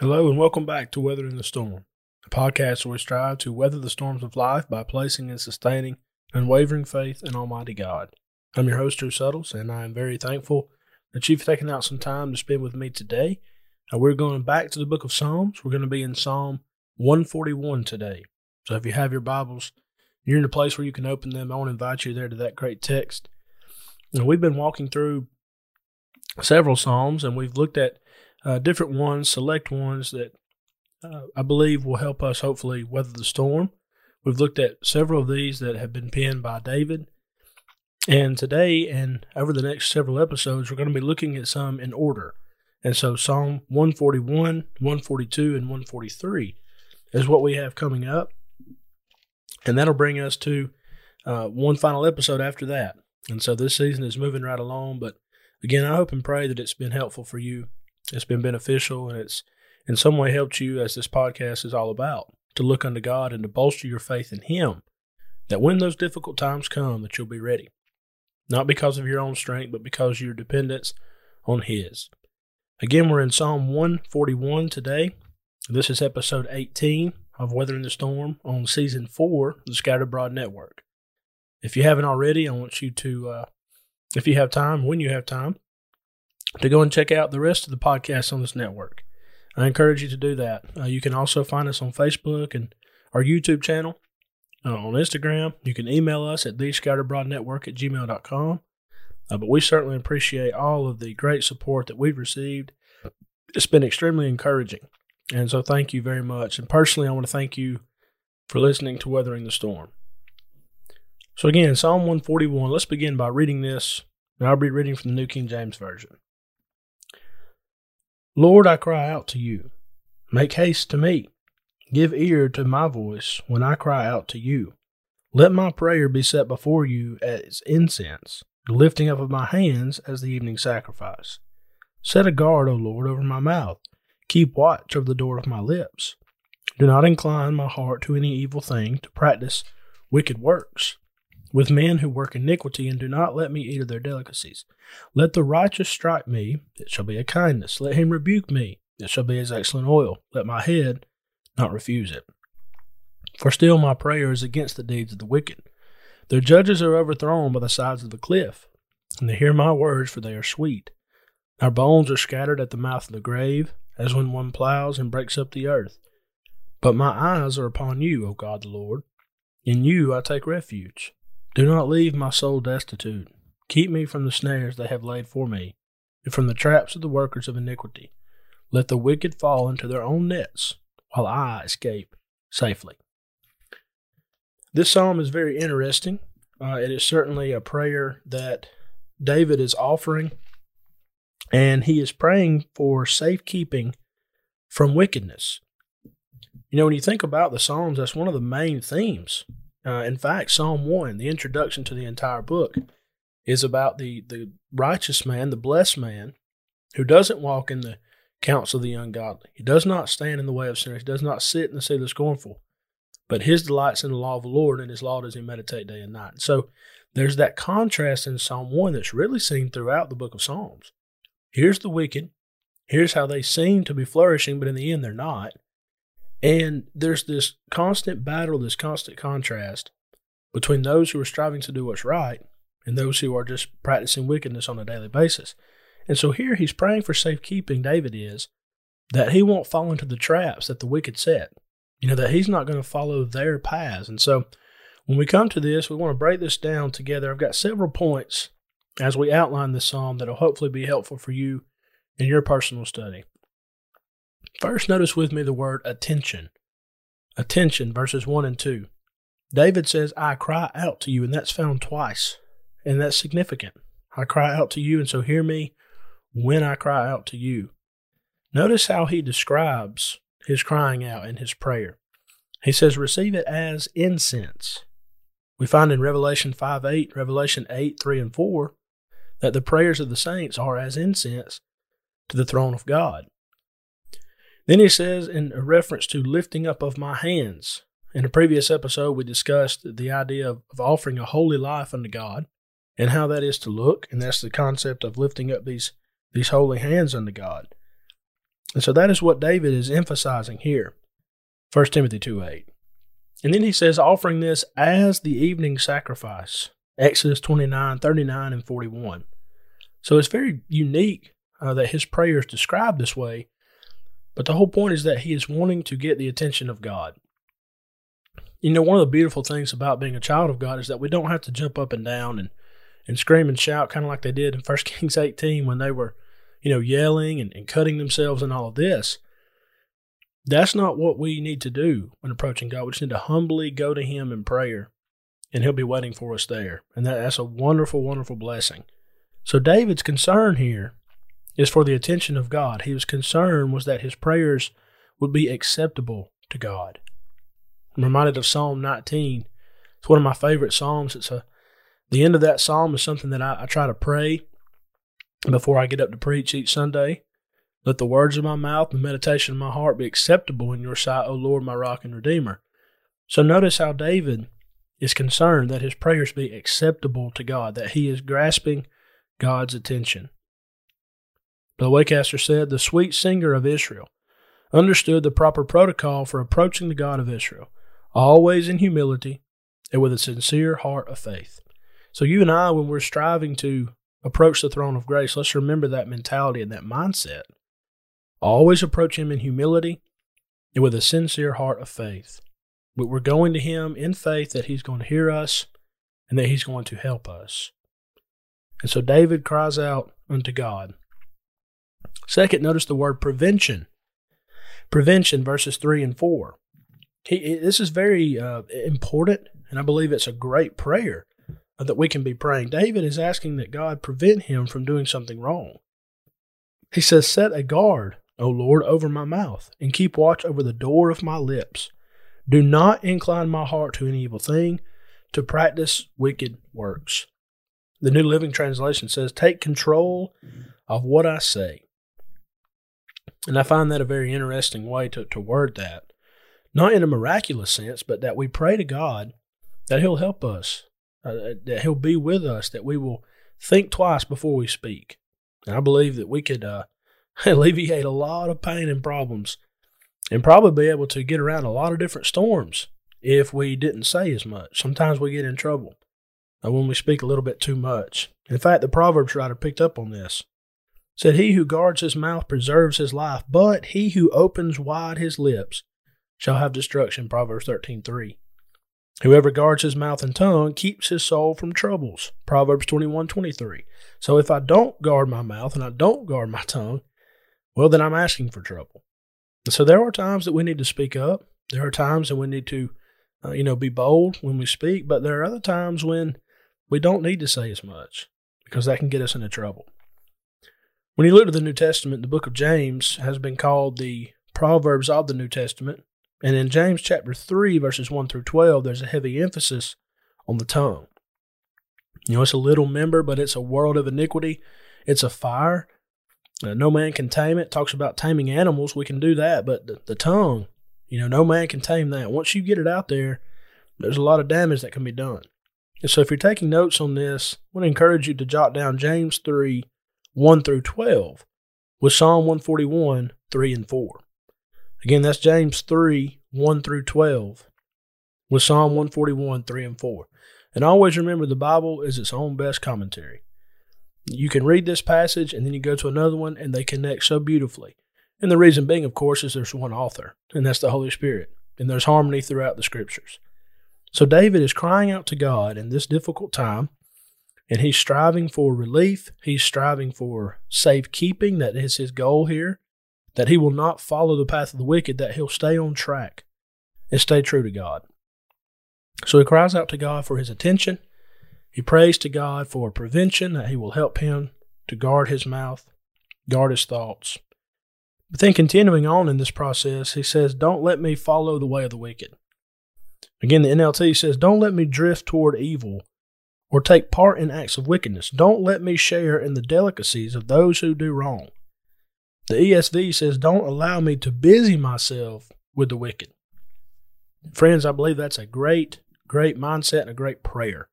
Hello, and welcome back to Weathering the Storm, a podcast where we strive to weather the storms of life by placing and sustaining unwavering faith in Almighty God. I'm your host, Drew Suttles, and I am very thankful that you've taken out some time to spend with me today. Uh, we're going back to the book of Psalms. We're going to be in Psalm 141 today. So if you have your Bibles, you're in a place where you can open them. I want to invite you there to that great text. And we've been walking through several Psalms, and we've looked at uh, different ones, select ones that uh, I believe will help us hopefully weather the storm. We've looked at several of these that have been penned by David. And today and over the next several episodes, we're going to be looking at some in order. And so Psalm 141, 142, and 143 is what we have coming up. And that'll bring us to uh, one final episode after that. And so this season is moving right along. But again, I hope and pray that it's been helpful for you it's been beneficial and it's in some way helped you, as this podcast is all about, to look unto God and to bolster your faith in Him. That when those difficult times come, that you'll be ready, not because of your own strength, but because your dependence on His. Again, we're in Psalm 141 today. This is episode 18 of Weathering the Storm on season four of the Scattered Abroad Network. If you haven't already, I want you to, uh, if you have time, when you have time, to go and check out the rest of the podcasts on this network. I encourage you to do that. Uh, you can also find us on Facebook and our YouTube channel, uh, on Instagram. You can email us at thescatterbroadnetwork at gmail.com. Uh, but we certainly appreciate all of the great support that we've received. It's been extremely encouraging. And so thank you very much. And personally, I want to thank you for listening to Weathering the Storm. So again, Psalm 141, let's begin by reading this. And I'll be reading from the New King James Version. Lord, I cry out to you. Make haste to me. Give ear to my voice when I cry out to you. Let my prayer be set before you as incense, the lifting up of my hands as the evening sacrifice. Set a guard, O Lord, over my mouth. Keep watch over the door of my lips. Do not incline my heart to any evil thing, to practice wicked works with men who work iniquity, and do not let me eat of their delicacies. Let the righteous strike me, it shall be a kindness. Let him rebuke me, it shall be as excellent oil. Let my head not refuse it. For still my prayer is against the deeds of the wicked. Their judges are overthrown by the sides of the cliff, and they hear my words, for they are sweet. Our bones are scattered at the mouth of the grave, as when one plows and breaks up the earth. But my eyes are upon you, O God the Lord. In you I take refuge. Do not leave my soul destitute. Keep me from the snares they have laid for me, and from the traps of the workers of iniquity. Let the wicked fall into their own nets, while I escape safely. This psalm is very interesting. Uh, it is certainly a prayer that David is offering, and he is praying for safekeeping from wickedness. You know, when you think about the Psalms, that's one of the main themes uh, in fact, Psalm 1, the introduction to the entire book, is about the, the righteous man, the blessed man, who doesn't walk in the counsel of the ungodly. He does not stand in the way of sinners. He does not sit in the seat of the scornful. But his delight's in the law of the Lord, and his law does he meditate day and night. So there's that contrast in Psalm 1 that's really seen throughout the book of Psalms. Here's the wicked. Here's how they seem to be flourishing, but in the end, they're not. And there's this constant battle, this constant contrast between those who are striving to do what's right and those who are just practicing wickedness on a daily basis. And so here he's praying for safekeeping, David is, that he won't fall into the traps that the wicked set. You know, that he's not going to follow their paths. And so when we come to this, we want to break this down together. I've got several points as we outline this psalm that'll hopefully be helpful for you in your personal study. First, notice with me the word attention. Attention, verses 1 and 2. David says, I cry out to you, and that's found twice, and that's significant. I cry out to you, and so hear me when I cry out to you. Notice how he describes his crying out in his prayer. He says, Receive it as incense. We find in Revelation 5 8, Revelation 8 3 and 4, that the prayers of the saints are as incense to the throne of God. Then he says, in reference to lifting up of my hands. In a previous episode, we discussed the idea of, of offering a holy life unto God and how that is to look. And that's the concept of lifting up these, these holy hands unto God. And so that is what David is emphasizing here. 1 Timothy 2 8. And then he says, offering this as the evening sacrifice. Exodus 29, 39, and 41. So it's very unique uh, that his prayer is described this way. But the whole point is that he is wanting to get the attention of God. You know, one of the beautiful things about being a child of God is that we don't have to jump up and down and, and scream and shout, kind of like they did in 1 Kings 18 when they were, you know, yelling and, and cutting themselves and all of this. That's not what we need to do when approaching God. We just need to humbly go to Him in prayer, and He'll be waiting for us there. And that, that's a wonderful, wonderful blessing. So David's concern here is for the attention of God. His concern was that his prayers would be acceptable to God. I'm reminded of Psalm 19. It's one of my favorite psalms. It's a the end of that psalm is something that I, I try to pray before I get up to preach each Sunday. Let the words of my mouth and the meditation of my heart be acceptable in your sight, O Lord, my rock and redeemer. So notice how David is concerned that his prayers be acceptable to God, that he is grasping God's attention. The Wacaster said, The sweet singer of Israel understood the proper protocol for approaching the God of Israel, always in humility and with a sincere heart of faith. So, you and I, when we're striving to approach the throne of grace, let's remember that mentality and that mindset. Always approach Him in humility and with a sincere heart of faith. But we're going to Him in faith that He's going to hear us and that He's going to help us. And so David cries out unto God. Second, notice the word prevention. Prevention, verses 3 and 4. He, this is very uh, important, and I believe it's a great prayer that we can be praying. David is asking that God prevent him from doing something wrong. He says, Set a guard O Lord, over my mouth, and keep watch over the door of my lips. Do not incline my heart to any evil thing, to practice wicked works. The New Living Translation says, Take control of what I say. And I find that a very interesting way to, to word that. Not in a miraculous sense, but that we pray to God that He'll help us, uh, that He'll be with us, that we will think twice before we speak. And I believe that we could uh, alleviate a lot of pain and problems and probably be able to get around a lot of different storms if we didn't say as much. Sometimes we get in trouble uh, when we speak a little bit too much. In fact, the Proverbs writer picked up on this. Said, He who guards his mouth preserves his life, but he who opens wide his lips shall have destruction. Proverbs thirteen three. Whoever guards his mouth and tongue keeps his soul from troubles. Proverbs twenty one twenty three. So if I don't guard my mouth and I don't guard my tongue, well, then I'm asking for trouble. And so there are times that we need to speak up. There are times that we need to, uh, you know, be bold when we speak, but there are other times when we don't need to say as much because that can get us into trouble. When you look at the New Testament, the book of James has been called the Proverbs of the New Testament. And in James chapter 3, verses 1 through 12, there's a heavy emphasis on the tongue. You know, it's a little member, but it's a world of iniquity. It's a fire uh, no man can tame it. Talks about taming animals. We can do that, but the, the tongue, you know, no man can tame that. Once you get it out there, there's a lot of damage that can be done. And so if you're taking notes on this, I want to encourage you to jot down James 3 1 through 12 with Psalm 141 3 and 4. Again, that's James 3 1 through 12 with Psalm 141 3 and 4. And always remember the Bible is its own best commentary. You can read this passage and then you go to another one and they connect so beautifully. And the reason being, of course, is there's one author, and that's the Holy Spirit. And there's harmony throughout the scriptures. So David is crying out to God in this difficult time, and he's striving for relief. He's striving for safekeeping. That is his goal here. That he will not follow the path of the wicked, that he'll stay on track and stay true to God. So he cries out to God for his attention he prays to God for prevention, that He will help him to guard his mouth, guard his thoughts. But then continuing on in this process, he says, Don't let me follow the way of the wicked. Again, the NLT says, Don't let me drift toward evil or take part in acts of wickedness. Don't let me share in the delicacies of those who do wrong. The ESV says, Don't allow me to busy myself with the wicked. Friends, I believe that's a great, great mindset and a great prayer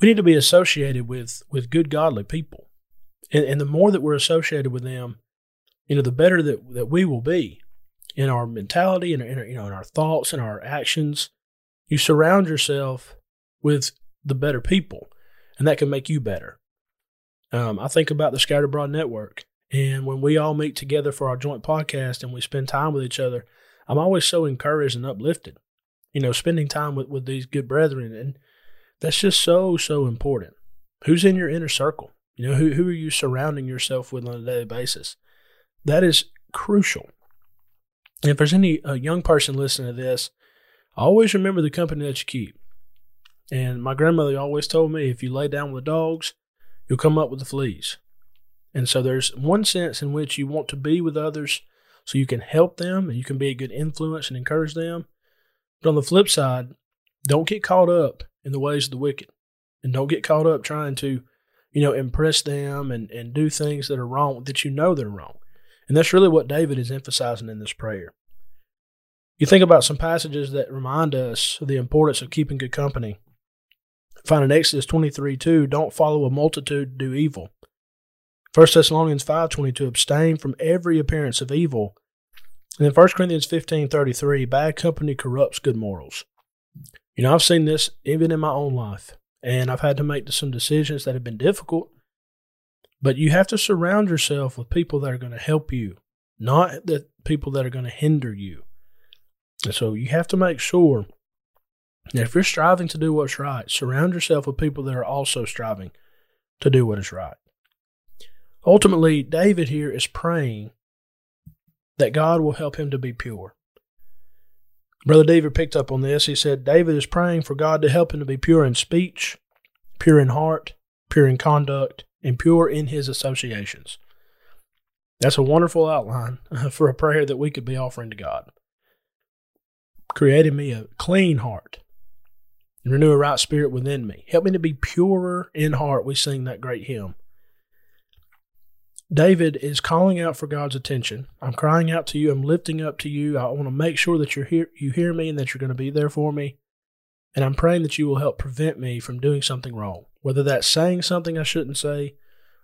we need to be associated with with good godly people and, and the more that we're associated with them you know, the better that, that we will be in our mentality and in, our, you know, in our thoughts and our actions. You surround yourself with the better people, and that can make you better. Um, I think about the Scattered Abroad Network, and when we all meet together for our joint podcast and we spend time with each other, I'm always so encouraged and uplifted. You know, spending time with, with these good brethren, and that's just so so important. Who's in your inner circle? You know, who who are you surrounding yourself with on a daily basis? That is crucial. And if there's any young person listening to this, always remember the company that you keep. And my grandmother always told me if you lay down with the dogs, you'll come up with the fleas. And so there's one sense in which you want to be with others so you can help them and you can be a good influence and encourage them. But on the flip side, don't get caught up in the ways of the wicked. And don't get caught up trying to, you know, impress them and, and do things that are wrong that you know they're wrong. And that's really what David is emphasizing in this prayer. You think about some passages that remind us of the importance of keeping good company. Find in Exodus 23 2, don't follow a multitude to do evil. 1 Thessalonians 5.22, abstain from every appearance of evil. And then 1 Corinthians 15.33, bad company corrupts good morals. You know, I've seen this even in my own life, and I've had to make some decisions that have been difficult, but you have to surround yourself with people that are going to help you, not the people that are going to hinder you. And so you have to make sure that if you're striving to do what's right, surround yourself with people that are also striving to do what is right. Ultimately, David here is praying that God will help him to be pure. Brother David picked up on this. He said, David is praying for God to help him to be pure in speech, pure in heart, pure in conduct, and pure in his associations. That's a wonderful outline for a prayer that we could be offering to God. Created me a clean heart and renew a right spirit within me. Help me to be purer in heart. We sing that great hymn. David is calling out for God's attention. I'm crying out to you. I'm lifting up to you. I want to make sure that you're here, you hear me and that you're going to be there for me. And I'm praying that you will help prevent me from doing something wrong, whether that's saying something I shouldn't say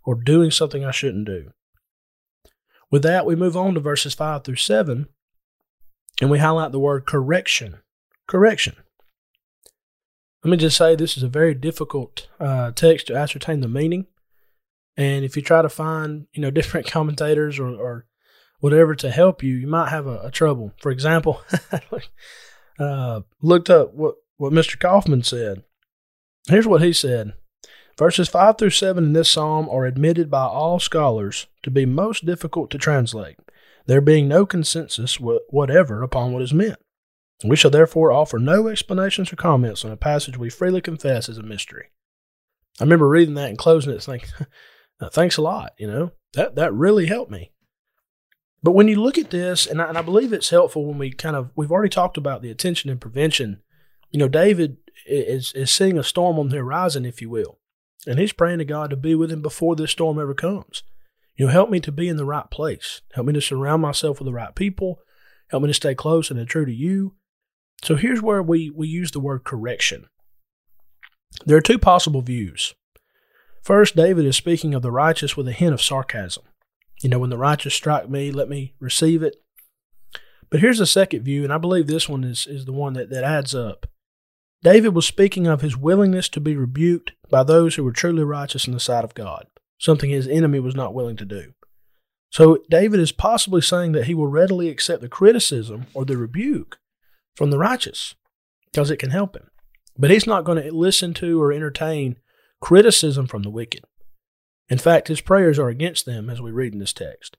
or doing something I shouldn't do. With that, we move on to verses 5 through 7, and we highlight the word correction. Correction. Let me just say this is a very difficult uh, text to ascertain the meaning. And if you try to find, you know, different commentators or, or whatever to help you, you might have a, a trouble. For example, uh, looked up what, what Mr. Coffman said. Here's what he said. Verses 5 through 7 in this psalm are admitted by all scholars to be most difficult to translate, there being no consensus whatever upon what is meant. We shall therefore offer no explanations or comments on a passage we freely confess is a mystery. I remember reading that and closing it thinking, Uh, thanks a lot. You know, that, that really helped me. But when you look at this, and I, and I believe it's helpful when we kind of, we've already talked about the attention and prevention. You know, David is, is seeing a storm on the horizon, if you will. And he's praying to God to be with him before this storm ever comes. You know, help me to be in the right place. Help me to surround myself with the right people. Help me to stay close and true to you. So here's where we, we use the word correction. There are two possible views. First, David is speaking of the righteous with a hint of sarcasm. You know, when the righteous strike me, let me receive it. But here's the second view, and I believe this one is, is the one that, that adds up. David was speaking of his willingness to be rebuked by those who were truly righteous in the sight of God, something his enemy was not willing to do. So David is possibly saying that he will readily accept the criticism or the rebuke from the righteous because it can help him. But he's not going to listen to or entertain criticism from the wicked. In fact, his prayers are against them as we read in this text.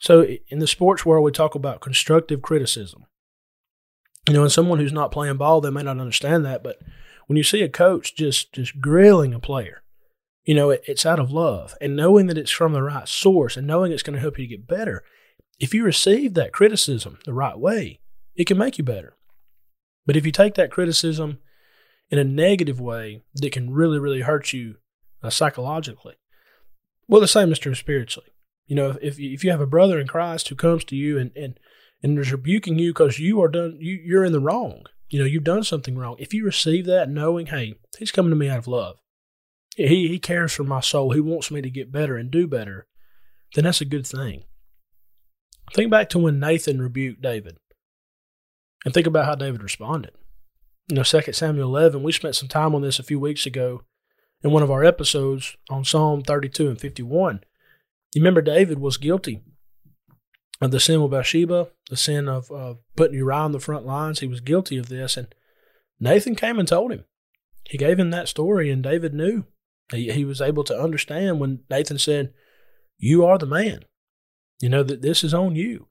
So, in the sports world, we talk about constructive criticism. You know, and someone who's not playing ball, they may not understand that, but when you see a coach just just grilling a player, you know, it, it's out of love and knowing that it's from the right source and knowing it's going to help you get better. If you receive that criticism the right way, it can make you better. But if you take that criticism in a negative way that can really, really hurt you uh, psychologically. Well, the same is true spiritually. You know, if if you have a brother in Christ who comes to you and and and is rebuking you because you are done, you you're in the wrong. You know, you've done something wrong. If you receive that, knowing, hey, he's coming to me out of love, he he cares for my soul, he wants me to get better and do better, then that's a good thing. Think back to when Nathan rebuked David and think about how David responded. You know, 2 Samuel 11, we spent some time on this a few weeks ago in one of our episodes on Psalm 32 and 51. You remember David was guilty of the sin with Bathsheba, the sin of uh, putting Uriah on the front lines. He was guilty of this. And Nathan came and told him. He gave him that story, and David knew. He, he was able to understand when Nathan said, You are the man. You know, that this is on you.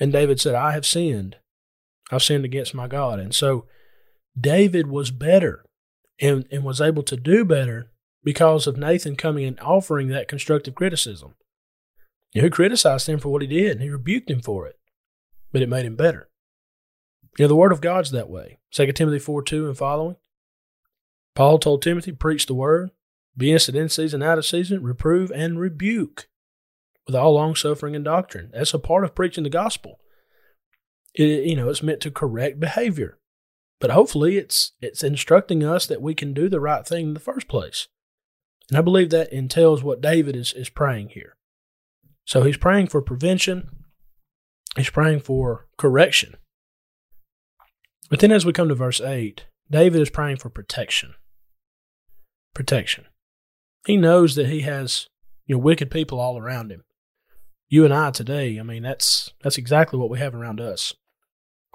And David said, I have sinned. I've sinned against my God. And so David was better and, and was able to do better because of Nathan coming and offering that constructive criticism. You know, he criticized him for what he did and he rebuked him for it, but it made him better. You know, the word of God's that way. 2 Timothy 4 2 and following. Paul told Timothy, preach the word, be instant in season, out of season, reprove and rebuke with all long suffering and doctrine. That's a part of preaching the gospel. It, you know, it's meant to correct behavior, but hopefully it's it's instructing us that we can do the right thing in the first place. And I believe that entails what David is is praying here. So he's praying for prevention. He's praying for correction. But then as we come to verse 8, David is praying for protection. Protection. He knows that he has you know wicked people all around him. You and I today, I mean that's that's exactly what we have around us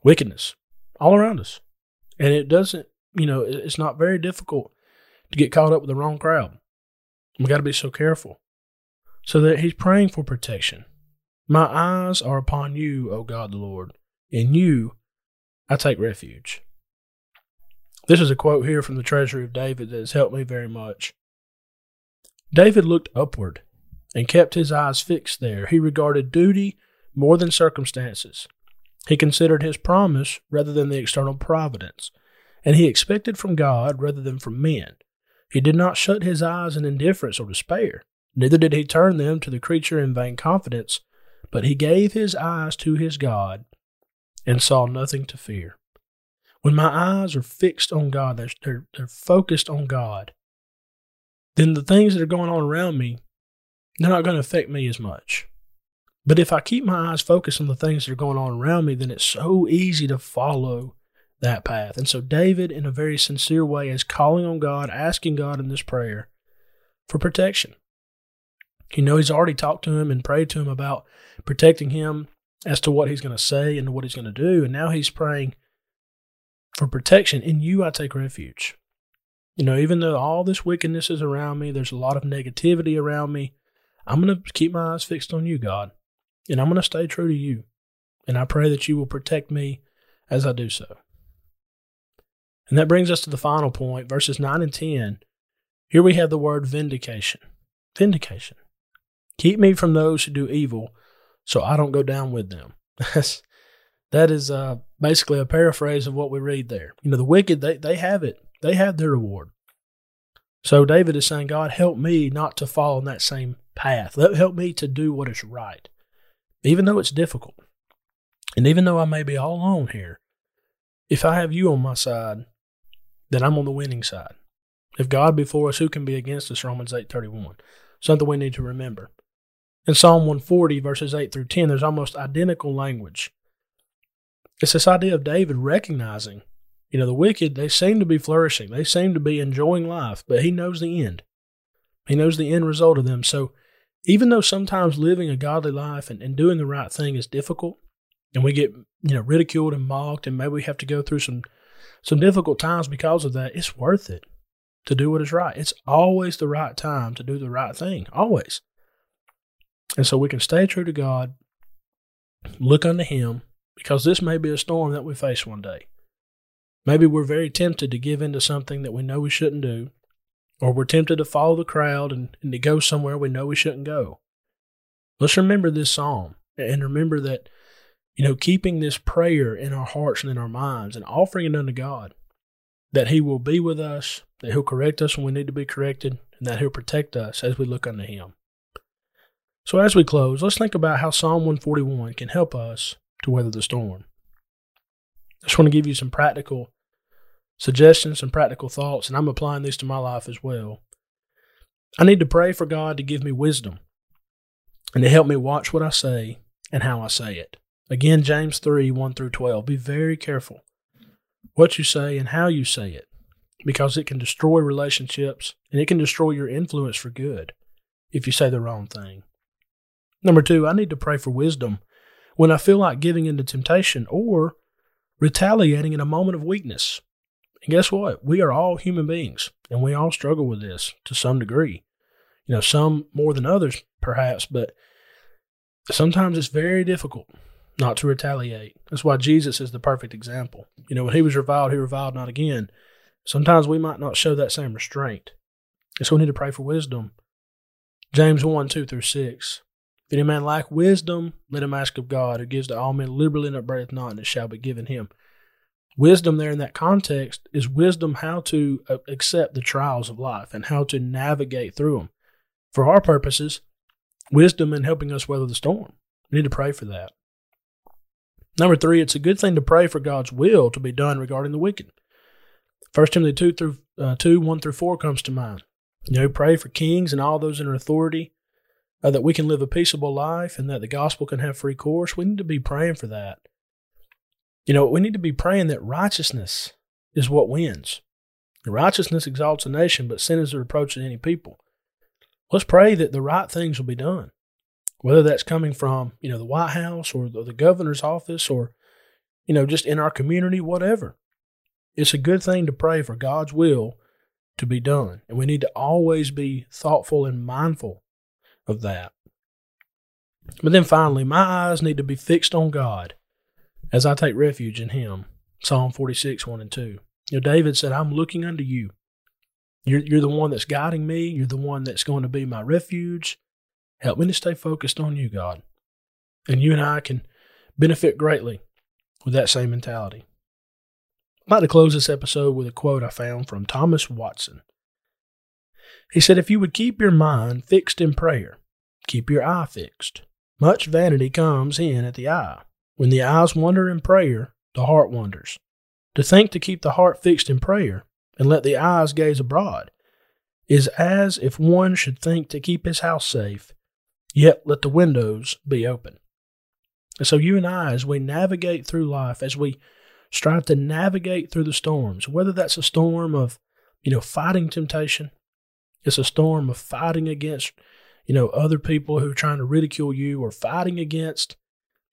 wickedness all around us. And it doesn't, you know, it's not very difficult to get caught up with the wrong crowd. We got to be so careful. So that he's praying for protection. My eyes are upon you, O God the Lord. In you I take refuge. This is a quote here from the Treasury of David that has helped me very much. David looked upward and kept his eyes fixed there. He regarded duty more than circumstances. He considered his promise rather than the external providence, and he expected from God rather than from men. He did not shut his eyes in indifference or despair, neither did he turn them to the creature in vain confidence, but he gave his eyes to his God and saw nothing to fear. When my eyes are fixed on God, they're, they're, they're focused on God, then the things that are going on around me, they're not going to affect me as much. But if I keep my eyes focused on the things that are going on around me, then it's so easy to follow that path. And so David, in a very sincere way, is calling on God, asking God in this prayer for protection. You know, he's already talked to him and prayed to him about protecting him as to what he's going to say and what he's going to do. And now he's praying for protection. In you, I take refuge. You know, even though all this wickedness is around me, there's a lot of negativity around me, I'm going to keep my eyes fixed on you, God. And I'm going to stay true to you. And I pray that you will protect me as I do so. And that brings us to the final point, verses 9 and 10. Here we have the word vindication. Vindication. Keep me from those who do evil so I don't go down with them. that is uh, basically a paraphrase of what we read there. You know, the wicked, they, they have it, they have their reward. So David is saying, God, help me not to fall in that same path. Help me to do what is right even though it's difficult. And even though I may be all alone here, if I have you on my side, then I'm on the winning side. If God be for us, who can be against us? Romans 8:31. Something we need to remember. In Psalm 140, verses 8 through 10, there's almost identical language. It's this idea of David recognizing, you know, the wicked, they seem to be flourishing. They seem to be enjoying life, but he knows the end. He knows the end result of them. So even though sometimes living a godly life and, and doing the right thing is difficult and we get you know ridiculed and mocked and maybe we have to go through some some difficult times because of that it's worth it to do what is right. It's always the right time to do the right thing always. And so we can stay true to god look unto him because this may be a storm that we face one day. Maybe we're very tempted to give into something that we know we shouldn't do or we're tempted to follow the crowd and, and to go somewhere we know we shouldn't go. Let's remember this psalm and remember that, you know, keeping this prayer in our hearts and in our minds and offering it unto God, that He will be with us, that He'll correct us when we need to be corrected, and that He'll protect us as we look unto Him. So, as we close, let's think about how Psalm 141 can help us to weather the storm. I just want to give you some practical suggestions and practical thoughts, and I'm applying these to my life as well. I need to pray for God to give me wisdom and to help me watch what I say and how I say it. Again, James 3 1 through 12. Be very careful what you say and how you say it because it can destroy relationships and it can destroy your influence for good if you say the wrong thing. Number two, I need to pray for wisdom when I feel like giving into temptation or retaliating in a moment of weakness. And guess what? We are all human beings and we all struggle with this to some degree. You know, some more than others, perhaps, but sometimes it's very difficult not to retaliate. That's why Jesus is the perfect example. You know, when he was reviled, he reviled not again. Sometimes we might not show that same restraint. And so we need to pray for wisdom. James 1 2 through 6. If any man lack wisdom, let him ask of God, who gives to all men liberally and upbraideth not, and it shall be given him. Wisdom, there in that context, is wisdom how to uh, accept the trials of life and how to navigate through them. For our purposes, wisdom in helping us weather the storm. We need to pray for that. Number three, it's a good thing to pray for God's will to be done regarding the wicked. 1 Timothy 2 through uh, 2, 1 through 4 comes to mind. You know, pray for kings and all those in authority uh, that we can live a peaceable life and that the gospel can have free course. We need to be praying for that. You know, we need to be praying that righteousness is what wins. Righteousness exalts a nation, but sin is the reproach of any people. Let's pray that the right things will be done whether that's coming from you know the White House or the, the governor's office or you know just in our community, whatever. It's a good thing to pray for God's will to be done, and we need to always be thoughtful and mindful of that. But then finally, my eyes need to be fixed on God as I take refuge in Him. Psalm 46, 1 and 2. You know, David said, I'm looking unto you. You're, you're the one that's guiding me. You're the one that's going to be my refuge. Help me to stay focused on you, God. And you and I can benefit greatly with that same mentality. I'd like to close this episode with a quote I found from Thomas Watson. He said, If you would keep your mind fixed in prayer, keep your eye fixed. Much vanity comes in at the eye. When the eyes wander in prayer, the heart wanders. To think to keep the heart fixed in prayer and let the eyes gaze abroad is as if one should think to keep his house safe Yet let the windows be open. And so, you and I, as we navigate through life, as we strive to navigate through the storms, whether that's a storm of, you know, fighting temptation, it's a storm of fighting against, you know, other people who are trying to ridicule you or fighting against,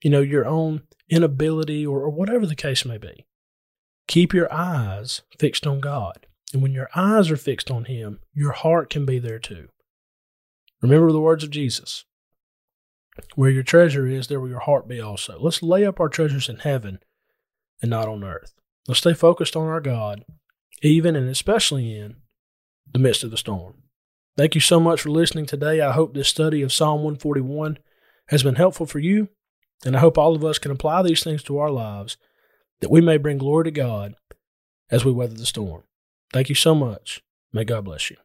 you know, your own inability or, or whatever the case may be. Keep your eyes fixed on God. And when your eyes are fixed on Him, your heart can be there too. Remember the words of Jesus where your treasure is, there will your heart be also. Let's lay up our treasures in heaven and not on earth. Let's stay focused on our God, even and especially in the midst of the storm. Thank you so much for listening today. I hope this study of Psalm 141 has been helpful for you, and I hope all of us can apply these things to our lives that we may bring glory to God as we weather the storm. Thank you so much. May God bless you.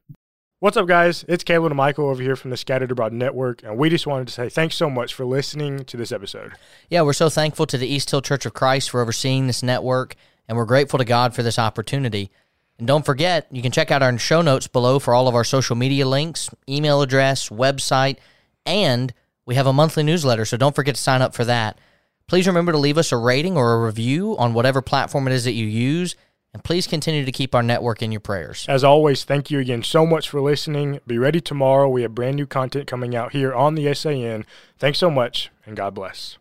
What's up, guys? It's Caleb and Michael over here from the Scattered Abroad Network, and we just wanted to say thanks so much for listening to this episode. Yeah, we're so thankful to the East Hill Church of Christ for overseeing this network, and we're grateful to God for this opportunity. And don't forget, you can check out our show notes below for all of our social media links, email address, website, and we have a monthly newsletter, so don't forget to sign up for that. Please remember to leave us a rating or a review on whatever platform it is that you use and please continue to keep our network in your prayers. As always, thank you again so much for listening. Be ready tomorrow. We have brand new content coming out here on the SAN. Thanks so much, and God bless.